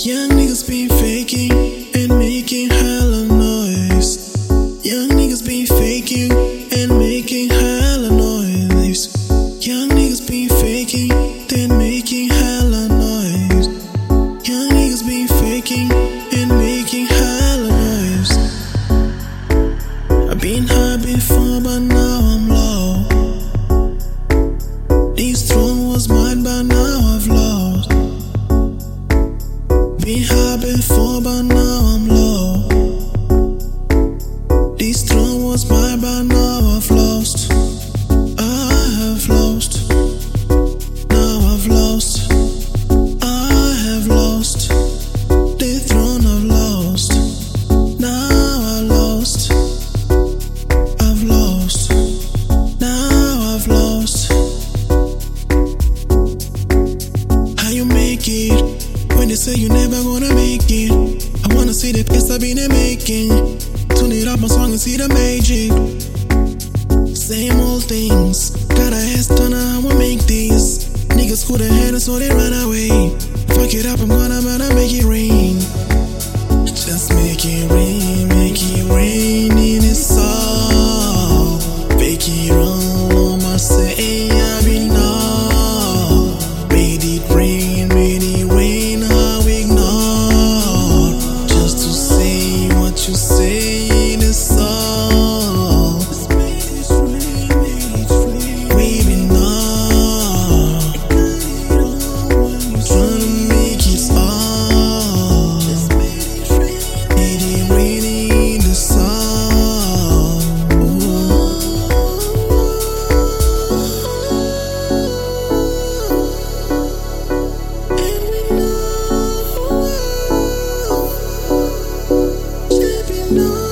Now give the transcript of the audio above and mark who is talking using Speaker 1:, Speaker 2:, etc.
Speaker 1: Young niggas been faking and making hella noise. Young niggas been faking and making hella noise. Young niggas been faking, then making hella noise. Young niggas been faking and making hella noise. I've been high before, but now it when they say you never gonna make it? I wanna see the place I've been making. Tune it up my song and see the magic. Same old things. Got a head stunner, I will make this. Niggas could have had us, so they run away. Know.